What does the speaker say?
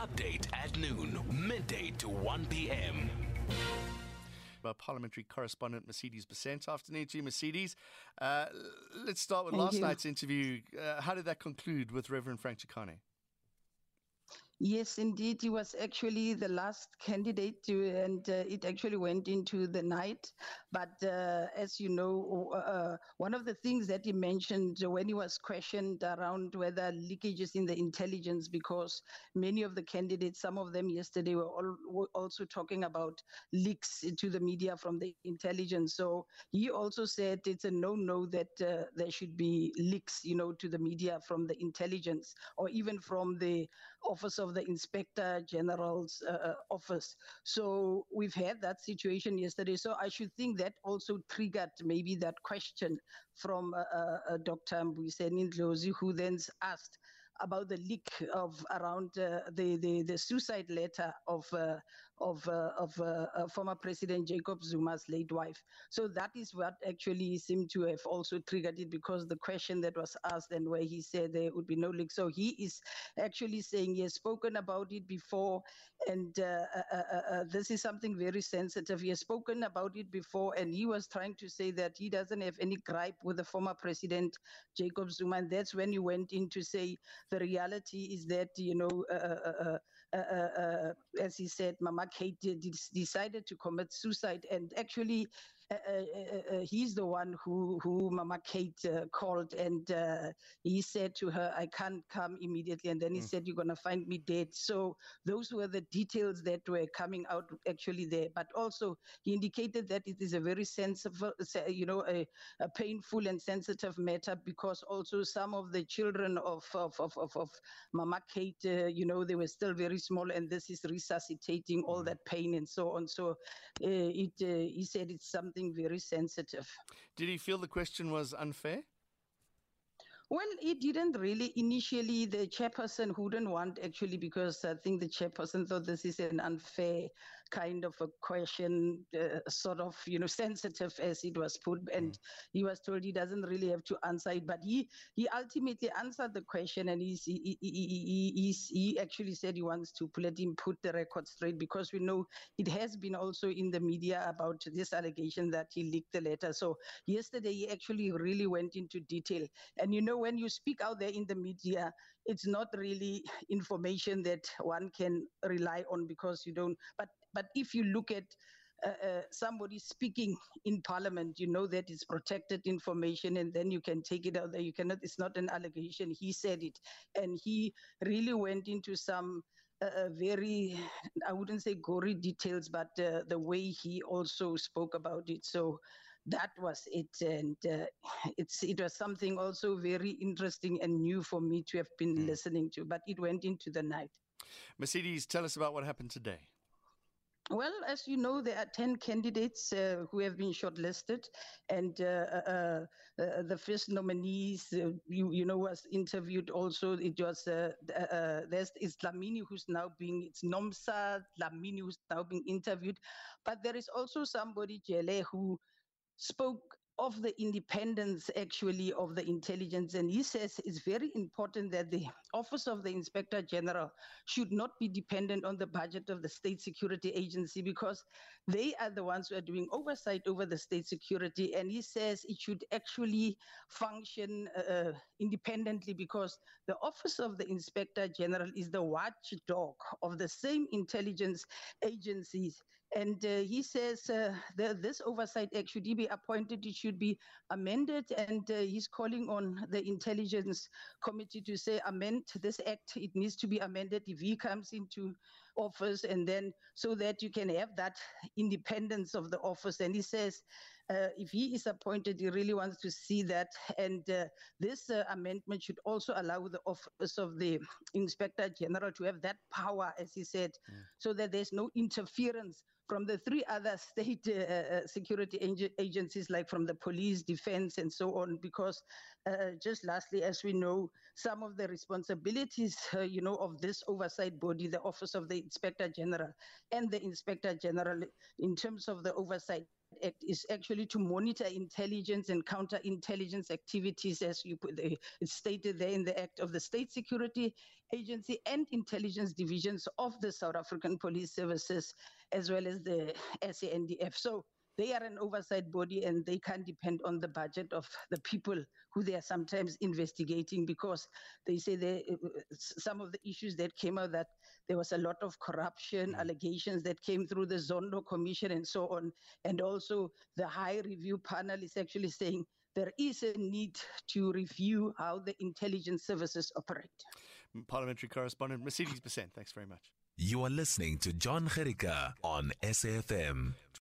Update at noon, midday to 1 p.m. Our parliamentary correspondent Mercedes Besent. Afternoon to you, Mercedes. Uh, let's start with Thank last you. night's interview. Uh, how did that conclude with Reverend Frank Chikane? Yes, indeed. He was actually the last candidate, to, and uh, it actually went into the night. But uh, as you know, uh, one of the things that he mentioned when he was questioned around whether leakages in the intelligence, because many of the candidates, some of them yesterday were, all, were also talking about leaks to the media from the intelligence. So he also said it's a no-no that uh, there should be leaks, you know, to the media from the intelligence or even from the office of the Inspector General's uh, office. So we've had that situation yesterday. So I should think that also triggered maybe that question from uh, uh, Dr. Mbuyiseni Ndlozi, who then asked about the leak of around uh, the, the the suicide letter of uh, of uh, of uh, uh, former President Jacob Zuma's late wife. So that is what actually seemed to have also triggered it because the question that was asked and where he said there would be no leak. So he is actually saying he has spoken about it before, and uh, this is something very sensitive. He has spoken about it before, and he was trying to say that he doesn't have any gripe with the former president Jacob Zuma, and that's when he went in to say the reality is that you know, uh, uh, uh, uh, as he said, Mama Kate decided to commit suicide, and actually. Uh, uh, uh, he's the one who, who Mama Kate uh, called, and uh, he said to her, "I can't come immediately." And then he said, "You're gonna find me dead." So those were the details that were coming out actually there. But also, he indicated that it is a very sensitive, you know, a, a painful and sensitive matter because also some of the children of of of of, of Mama Kate, uh, you know, they were still very small, and this is resuscitating all that pain and so on. So, uh, it uh, he said it's something very sensitive. Did he feel the question was unfair? Well, it didn't really initially. The chairperson who didn't want actually because I think the chairperson thought this is an unfair kind of a question, uh, sort of you know sensitive as it was put, and he was told he doesn't really have to answer it. But he he ultimately answered the question, and he's, he, he, he, he, he's, he actually said he wants to let him put the record straight because we know it has been also in the media about this allegation that he leaked the letter. So yesterday he actually really went into detail, and you know when you speak out there in the media, it's not really information that one can rely on because you don't. But but if you look at uh, uh, somebody speaking in parliament, you know that it's protected information, and then you can take it out there. You cannot. It's not an allegation. He said it, and he really went into some. Uh, uh, very, I wouldn't say gory details, but uh, the way he also spoke about it. So that was it, and uh, it's it was something also very interesting and new for me to have been listening to. But it went into the night. Mercedes, tell us about what happened today. Well, as you know, there are 10 candidates uh, who have been shortlisted, and uh, uh, uh, the first nominees, uh, you, you know, was interviewed also. It was, uh, uh, there's is Lamini who's now being, it's Nomsa Lamini who's now being interviewed. But there is also somebody, Jele, who spoke of the independence actually of the intelligence. And he says it's very important that the office of the inspector general should not be dependent on the budget of the state security agency because they are the ones who are doing oversight over the state security. And he says it should actually function uh, independently because the office of the inspector general is the watchdog of the same intelligence agencies and uh, he says uh, the, this oversight act should be appointed, it should be amended, and uh, he's calling on the intelligence committee to say amend this act. It needs to be amended if he comes into office, and then so that you can have that independence of the office. And he says uh, if he is appointed, he really wants to see that, and uh, this uh, amendment should also allow the office of the inspector general to have that power, as he said, so that there's no interference from the three other state uh, uh, security ag- agencies, like from the police, defense, and so on. Because uh, just lastly, as we know, some of the responsibilities, uh, you know, of this oversight body, the Office of the Inspector General, and the Inspector General, in terms of the oversight Act is actually to monitor intelligence and counterintelligence activities, as you put, it's stated there in the Act of the State Security Agency and intelligence divisions of the South African Police Services, as well as the SANDF. So they are an oversight body and they can't depend on the budget of the people who they are sometimes investigating because they say they, uh, some of the issues that came out that there was a lot of corruption mm. allegations that came through the Zondo Commission and so on. And also the high review panel is actually saying there is a need to review how the intelligence services operate. Parliamentary correspondent Mercedes Besent, thanks very much. You are listening to John Jerica on SAFM.